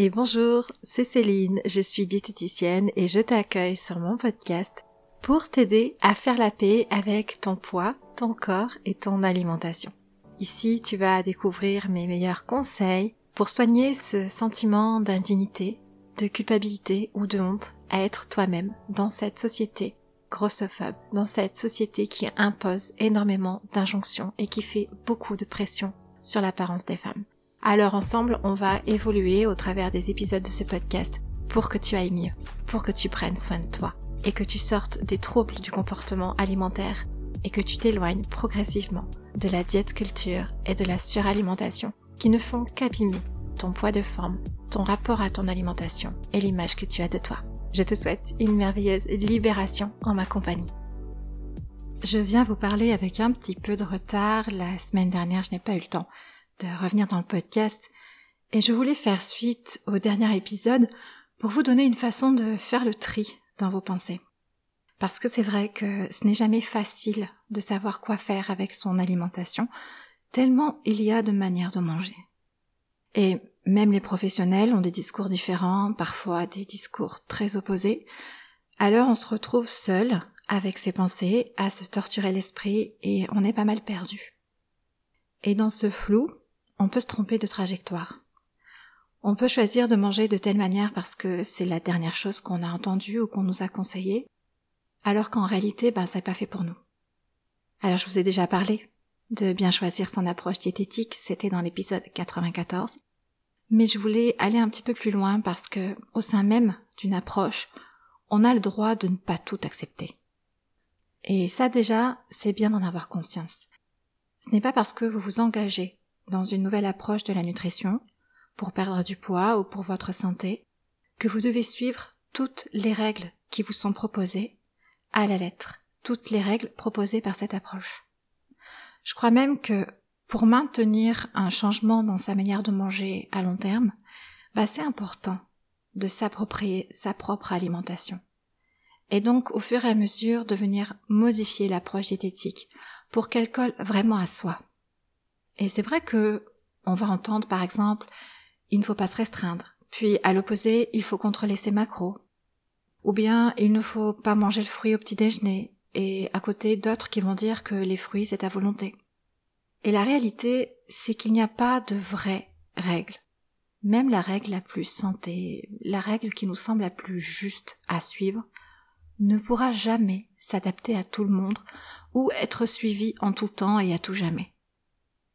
Et bonjour, c'est Céline, je suis diététicienne et je t'accueille sur mon podcast pour t'aider à faire la paix avec ton poids, ton corps et ton alimentation. Ici, tu vas découvrir mes meilleurs conseils pour soigner ce sentiment d'indignité, de culpabilité ou de honte à être toi-même dans cette société grossophobe, dans cette société qui impose énormément d'injonctions et qui fait beaucoup de pression sur l'apparence des femmes. Alors ensemble, on va évoluer au travers des épisodes de ce podcast pour que tu ailles mieux, pour que tu prennes soin de toi et que tu sortes des troubles du comportement alimentaire et que tu t'éloignes progressivement de la diète culture et de la suralimentation qui ne font qu'abîmer ton poids de forme, ton rapport à ton alimentation et l'image que tu as de toi. Je te souhaite une merveilleuse libération en ma compagnie. Je viens vous parler avec un petit peu de retard. La semaine dernière, je n'ai pas eu le temps de revenir dans le podcast et je voulais faire suite au dernier épisode pour vous donner une façon de faire le tri dans vos pensées. Parce que c'est vrai que ce n'est jamais facile de savoir quoi faire avec son alimentation, tellement il y a de manières de manger. Et même les professionnels ont des discours différents, parfois des discours très opposés, alors on se retrouve seul avec ses pensées, à se torturer l'esprit et on est pas mal perdu. Et dans ce flou, on peut se tromper de trajectoire. On peut choisir de manger de telle manière parce que c'est la dernière chose qu'on a entendue ou qu'on nous a conseillé, alors qu'en réalité, ben, c'est pas fait pour nous. Alors, je vous ai déjà parlé de bien choisir son approche diététique, c'était dans l'épisode 94. Mais je voulais aller un petit peu plus loin parce que, au sein même d'une approche, on a le droit de ne pas tout accepter. Et ça déjà, c'est bien d'en avoir conscience. Ce n'est pas parce que vous vous engagez dans une nouvelle approche de la nutrition, pour perdre du poids ou pour votre santé, que vous devez suivre toutes les règles qui vous sont proposées à la lettre, toutes les règles proposées par cette approche. Je crois même que pour maintenir un changement dans sa manière de manger à long terme, bah c'est important de s'approprier sa propre alimentation. Et donc au fur et à mesure de venir modifier l'approche diététique pour qu'elle colle vraiment à soi. Et c'est vrai que on va entendre par exemple il ne faut pas se restreindre, puis à l'opposé il faut contrôler ses macros, ou bien il ne faut pas manger le fruit au petit déjeuner, et à côté d'autres qui vont dire que les fruits c'est à volonté. Et la réalité, c'est qu'il n'y a pas de vraies règles. Même la règle la plus santé, la règle qui nous semble la plus juste à suivre, ne pourra jamais s'adapter à tout le monde ou être suivie en tout temps et à tout jamais.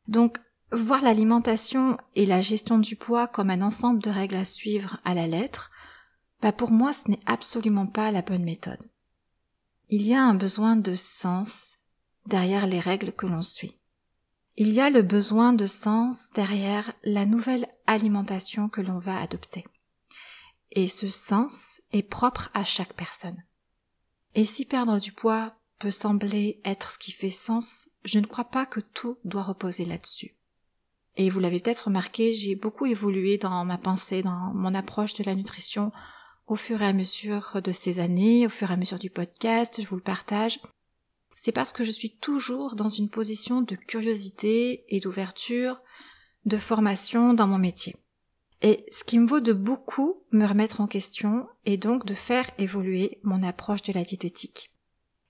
Donc, voir l'alimentation et la gestion du poids comme un ensemble de règles à suivre à la lettre, bah pour moi ce n'est absolument pas la bonne méthode. Il y a un besoin de sens derrière les règles que l'on suit. Il y a le besoin de sens derrière la nouvelle alimentation que l'on va adopter. Et ce sens est propre à chaque personne. Et si perdre du poids peut sembler être ce qui fait sens, je ne crois pas que tout doit reposer là-dessus. Et vous l'avez peut-être remarqué, j'ai beaucoup évolué dans ma pensée, dans mon approche de la nutrition au fur et à mesure de ces années, au fur et à mesure du podcast, je vous le partage. C'est parce que je suis toujours dans une position de curiosité et d'ouverture, de formation dans mon métier. Et ce qui me vaut de beaucoup me remettre en question et donc de faire évoluer mon approche de la diététique.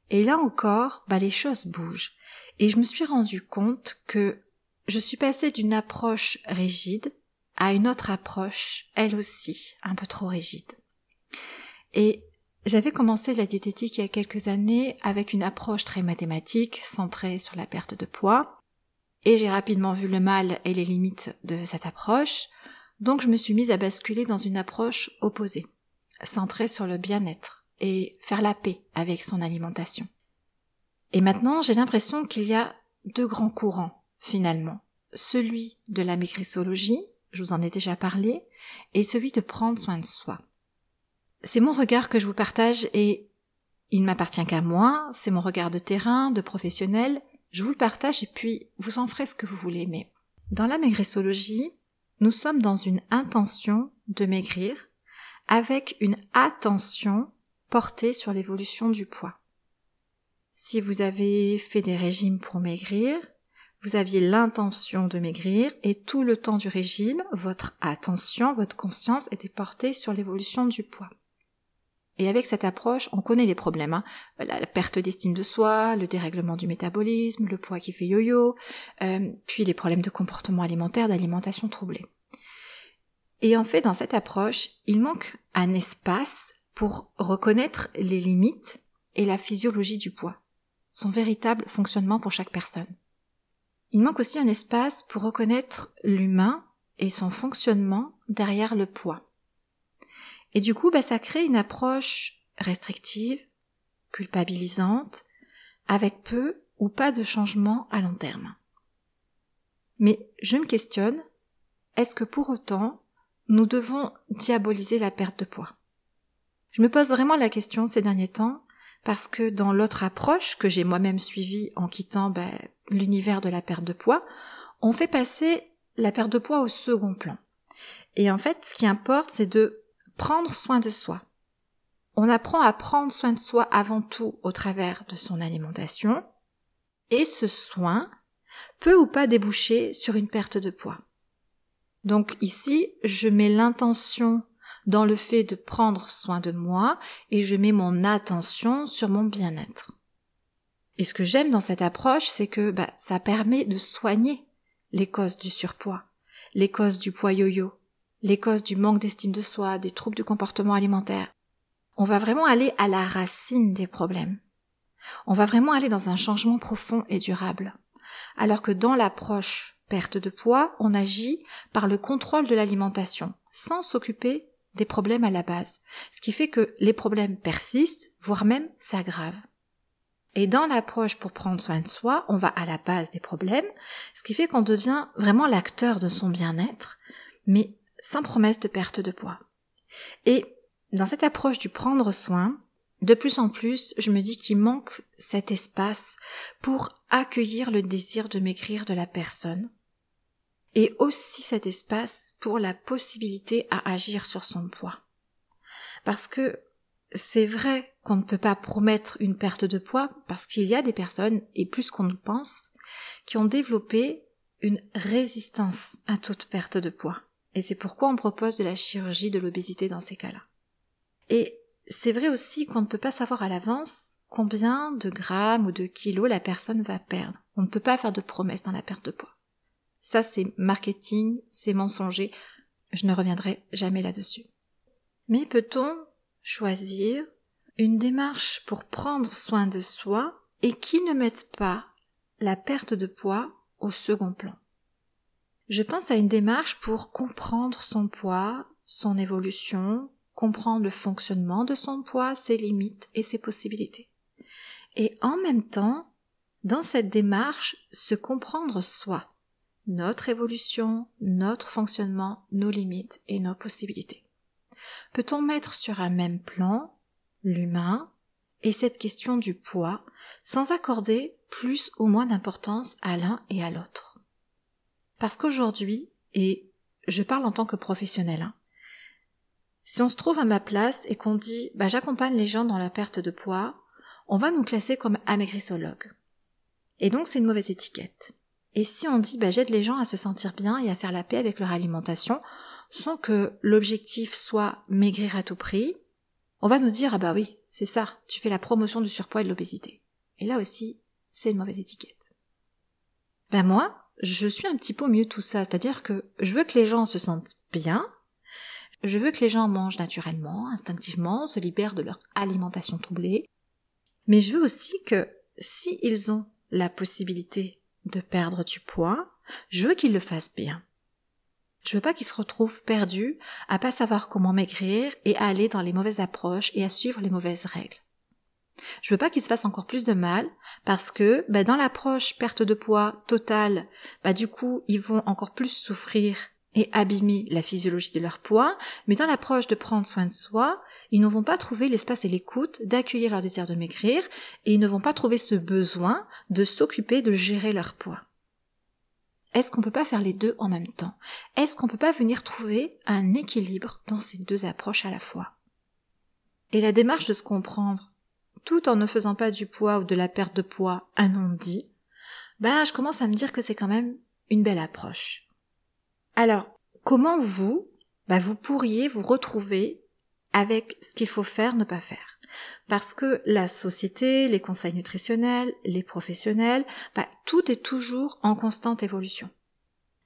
Et là encore, bah, les choses bougent. Et je me suis rendu compte que je suis passée d'une approche rigide à une autre approche, elle aussi, un peu trop rigide. Et j'avais commencé la diététique il y a quelques années avec une approche très mathématique, centrée sur la perte de poids, et j'ai rapidement vu le mal et les limites de cette approche, donc je me suis mise à basculer dans une approche opposée, centrée sur le bien-être, et faire la paix avec son alimentation. Et maintenant, j'ai l'impression qu'il y a deux grands courants, finalement. Celui de la maigrissologie, je vous en ai déjà parlé, et celui de prendre soin de soi. C'est mon regard que je vous partage et il ne m'appartient qu'à moi, c'est mon regard de terrain, de professionnel, je vous le partage et puis vous en ferez ce que vous voulez. Mais dans la maigrissologie, nous sommes dans une intention de maigrir avec une attention porter sur l'évolution du poids. Si vous avez fait des régimes pour maigrir, vous aviez l'intention de maigrir et tout le temps du régime, votre attention, votre conscience était portée sur l'évolution du poids. Et avec cette approche, on connaît les problèmes. Hein. La, perte d'estime de soi, le dérèglement du métabolisme, le poids qui fait yo-yo, euh, puis les problèmes de comportement alimentaire, d'alimentation troublée. Et en fait, dans cette approche, il manque un espace pour reconnaître les limites et la physiologie du poids, son véritable fonctionnement pour chaque personne. Il manque aussi un espace pour reconnaître l'humain et son fonctionnement derrière le poids. Et du coup, bah, ça crée une approche restrictive, culpabilisante, avec peu ou pas de changement à long terme. Mais je me questionne, est-ce que pour autant nous devons diaboliser la perte de poids? Je me pose vraiment la question ces derniers temps parce que dans l'autre approche que j'ai moi-même suivie en quittant ben, l'univers de la perte de poids, on fait passer la perte de poids au second plan. Et en fait, ce qui importe, c'est de prendre soin de soi. On apprend à prendre soin de soi avant tout au travers de son alimentation, et ce soin peut ou pas déboucher sur une perte de poids. Donc ici, je mets l'intention dans le fait de prendre soin de moi et je mets mon attention sur mon bien-être. Et ce que j'aime dans cette approche, c'est que bah, ça permet de soigner les causes du surpoids, les causes du poids yo-yo, les causes du manque d'estime de soi, des troubles du comportement alimentaire. On va vraiment aller à la racine des problèmes. On va vraiment aller dans un changement profond et durable. Alors que dans l'approche perte de poids, on agit par le contrôle de l'alimentation, sans s'occuper des problèmes à la base, ce qui fait que les problèmes persistent, voire même s'aggravent. Et dans l'approche pour prendre soin de soi, on va à la base des problèmes, ce qui fait qu'on devient vraiment l'acteur de son bien-être, mais sans promesse de perte de poids. Et dans cette approche du prendre soin, de plus en plus, je me dis qu'il manque cet espace pour accueillir le désir de maigrir de la personne, et aussi cet espace pour la possibilité à agir sur son poids. Parce que c'est vrai qu'on ne peut pas promettre une perte de poids parce qu'il y a des personnes, et plus qu'on nous pense, qui ont développé une résistance à toute perte de poids. Et c'est pourquoi on propose de la chirurgie de l'obésité dans ces cas-là. Et c'est vrai aussi qu'on ne peut pas savoir à l'avance combien de grammes ou de kilos la personne va perdre. On ne peut pas faire de promesses dans la perte de poids. Ça, c'est marketing, c'est mensonger. Je ne reviendrai jamais là-dessus. Mais peut-on choisir une démarche pour prendre soin de soi et qui ne mette pas la perte de poids au second plan? Je pense à une démarche pour comprendre son poids, son évolution, comprendre le fonctionnement de son poids, ses limites et ses possibilités. Et en même temps, dans cette démarche, se comprendre soi notre évolution, notre fonctionnement, nos limites et nos possibilités. Peut-on mettre sur un même plan l'humain et cette question du poids sans accorder plus ou moins d'importance à l'un et à l'autre? Parce qu'aujourd'hui, et je parle en tant que professionnel, hein, si on se trouve à ma place et qu'on dit bah, j'accompagne les gens dans la perte de poids, on va nous classer comme amaigrissologue. Et donc c'est une mauvaise étiquette. Et si on dit bah, j'aide les gens à se sentir bien et à faire la paix avec leur alimentation, sans que l'objectif soit maigrir à tout prix, on va nous dire ah bah oui, c'est ça, tu fais la promotion du surpoids et de l'obésité. Et là aussi, c'est une mauvaise étiquette. Ben moi, je suis un petit peu mieux tout ça, c'est-à-dire que je veux que les gens se sentent bien, je veux que les gens mangent naturellement, instinctivement, se libèrent de leur alimentation troublée, mais je veux aussi que si ils ont la possibilité de perdre du poids, je veux qu'il le fasse bien. Je veux pas qu'il se retrouve perdu, à pas savoir comment maigrir et à aller dans les mauvaises approches et à suivre les mauvaises règles. Je veux pas qu'il se fasse encore plus de mal parce que bah, dans l'approche perte de poids totale, bah, du coup ils vont encore plus souffrir et abîmer la physiologie de leur poids, mais dans l'approche de prendre soin de soi, ils ne vont pas trouver l'espace et l'écoute d'accueillir leur désir de maigrir, et ils ne vont pas trouver ce besoin de s'occuper de gérer leur poids. Est-ce qu'on peut pas faire les deux en même temps? Est-ce qu'on peut pas venir trouver un équilibre dans ces deux approches à la fois? Et la démarche de se comprendre, tout en ne faisant pas du poids ou de la perte de poids un non-dit, bah, je commence à me dire que c'est quand même une belle approche. Alors, comment vous, bah, vous pourriez vous retrouver avec ce qu'il faut faire, ne pas faire. Parce que la société, les conseils nutritionnels, les professionnels, bah, tout est toujours en constante évolution.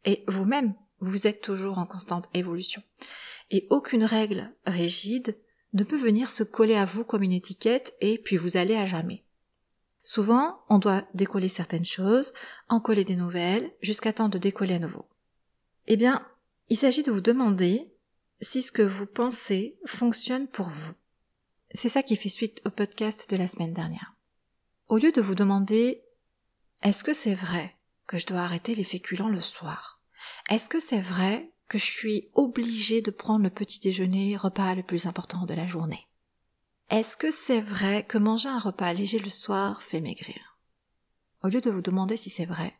Et vous-même, vous êtes toujours en constante évolution. Et aucune règle rigide ne peut venir se coller à vous comme une étiquette et puis vous allez à jamais. Souvent, on doit décoller certaines choses, en coller des nouvelles, jusqu'à temps de décoller à nouveau. Eh bien, il s'agit de vous demander si ce que vous pensez fonctionne pour vous. C'est ça qui fait suite au podcast de la semaine dernière. Au lieu de vous demander est-ce que c'est vrai que je dois arrêter les féculents le soir? Est-ce que c'est vrai que je suis obligée de prendre le petit déjeuner, repas le plus important de la journée? Est-ce que c'est vrai que manger un repas léger le soir fait maigrir? Au lieu de vous demander si c'est vrai,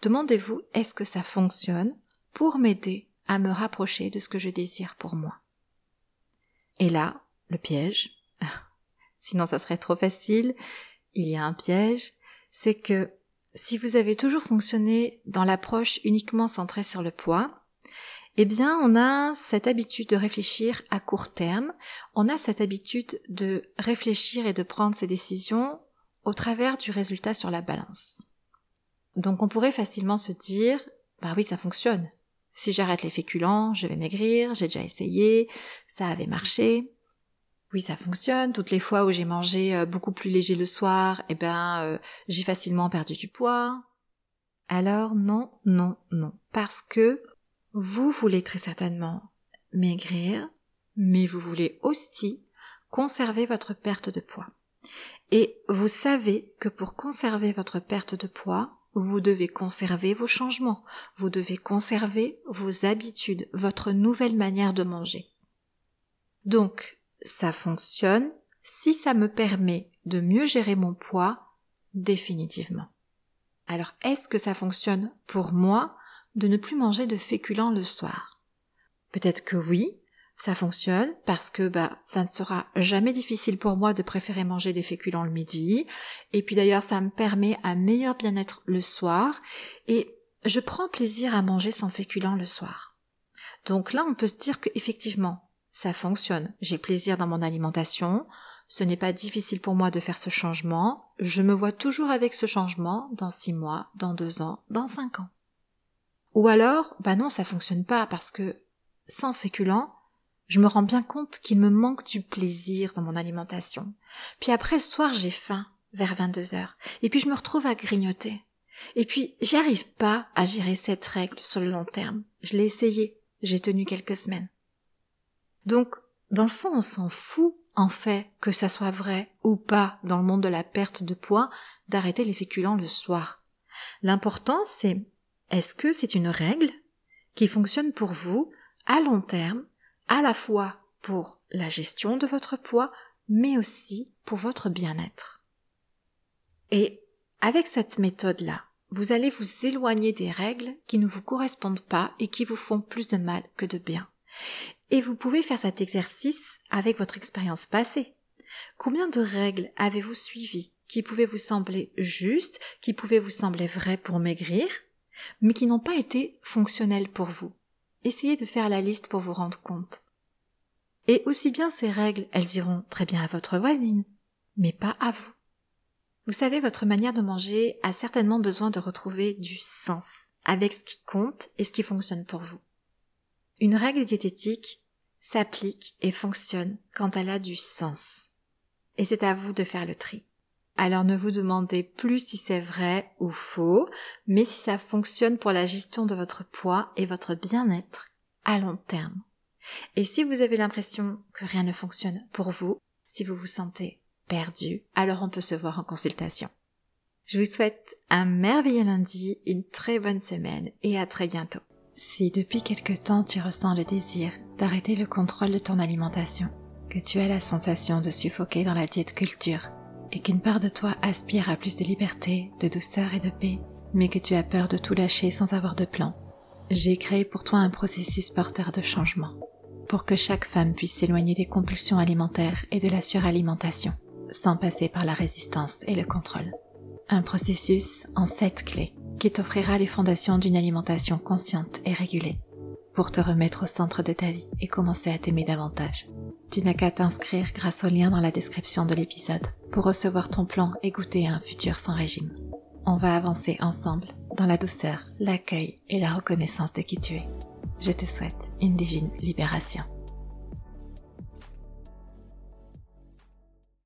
demandez-vous est-ce que ça fonctionne pour m'aider à me rapprocher de ce que je désire pour moi. Et là, le piège, sinon ça serait trop facile, il y a un piège, c'est que si vous avez toujours fonctionné dans l'approche uniquement centrée sur le poids, eh bien, on a cette habitude de réfléchir à court terme, on a cette habitude de réfléchir et de prendre ses décisions au travers du résultat sur la balance. Donc on pourrait facilement se dire, bah oui, ça fonctionne. Si j'arrête les féculents, je vais maigrir, j'ai déjà essayé, ça avait marché. Oui, ça fonctionne. Toutes les fois où j'ai mangé euh, beaucoup plus léger le soir, eh ben, euh, j'ai facilement perdu du poids. Alors non, non, non. Parce que vous voulez très certainement maigrir, mais vous voulez aussi conserver votre perte de poids. Et vous savez que pour conserver votre perte de poids, vous devez conserver vos changements, vous devez conserver vos habitudes, votre nouvelle manière de manger. Donc, ça fonctionne si ça me permet de mieux gérer mon poids définitivement. Alors, est-ce que ça fonctionne pour moi de ne plus manger de féculents le soir? Peut-être que oui, ça fonctionne parce que bah ça ne sera jamais difficile pour moi de préférer manger des féculents le midi. Et puis d'ailleurs ça me permet un meilleur bien-être le soir. Et je prends plaisir à manger sans féculents le soir. Donc là on peut se dire que effectivement ça fonctionne, j'ai plaisir dans mon alimentation, ce n'est pas difficile pour moi de faire ce changement, je me vois toujours avec ce changement dans six mois, dans deux ans, dans cinq ans. Ou alors, bah non, ça fonctionne pas parce que sans féculents, je me rends bien compte qu'il me manque du plaisir dans mon alimentation. Puis après le soir, j'ai faim, vers 22 heures, et puis je me retrouve à grignoter. Et puis, j'y arrive pas à gérer cette règle sur le long terme. Je l'ai essayé, j'ai tenu quelques semaines. Donc, dans le fond, on s'en fout, en fait, que ça soit vrai ou pas dans le monde de la perte de poids, d'arrêter les féculents le soir. L'important, c'est, est-ce que c'est une règle qui fonctionne pour vous à long terme à la fois pour la gestion de votre poids, mais aussi pour votre bien-être. Et avec cette méthode-là, vous allez vous éloigner des règles qui ne vous correspondent pas et qui vous font plus de mal que de bien. Et vous pouvez faire cet exercice avec votre expérience passée. Combien de règles avez-vous suivies qui pouvaient vous sembler justes, qui pouvaient vous sembler vraies pour maigrir, mais qui n'ont pas été fonctionnelles pour vous? Essayez de faire la liste pour vous rendre compte. Et aussi bien ces règles, elles iront très bien à votre voisine, mais pas à vous. Vous savez, votre manière de manger a certainement besoin de retrouver du sens avec ce qui compte et ce qui fonctionne pour vous. Une règle diététique s'applique et fonctionne quand elle a du sens. Et c'est à vous de faire le tri. Alors ne vous demandez plus si c'est vrai ou faux, mais si ça fonctionne pour la gestion de votre poids et votre bien-être à long terme. Et si vous avez l'impression que rien ne fonctionne pour vous, si vous vous sentez perdu, alors on peut se voir en consultation. Je vous souhaite un merveilleux lundi, une très bonne semaine et à très bientôt. Si depuis quelque temps tu ressens le désir d'arrêter le contrôle de ton alimentation, que tu as la sensation de suffoquer dans la diète culture, et qu'une part de toi aspire à plus de liberté, de douceur et de paix, mais que tu as peur de tout lâcher sans avoir de plan, j'ai créé pour toi un processus porteur de changement pour que chaque femme puisse s'éloigner des compulsions alimentaires et de la suralimentation, sans passer par la résistance et le contrôle. Un processus en 7 clés qui t'offrira les fondations d'une alimentation consciente et régulée pour te remettre au centre de ta vie et commencer à t'aimer davantage. Tu n'as qu'à t'inscrire grâce au lien dans la description de l'épisode pour recevoir ton plan et goûter à un futur sans régime. On va avancer ensemble dans la douceur, l'accueil et la reconnaissance de qui tu es. Je te souhaite une divine libération.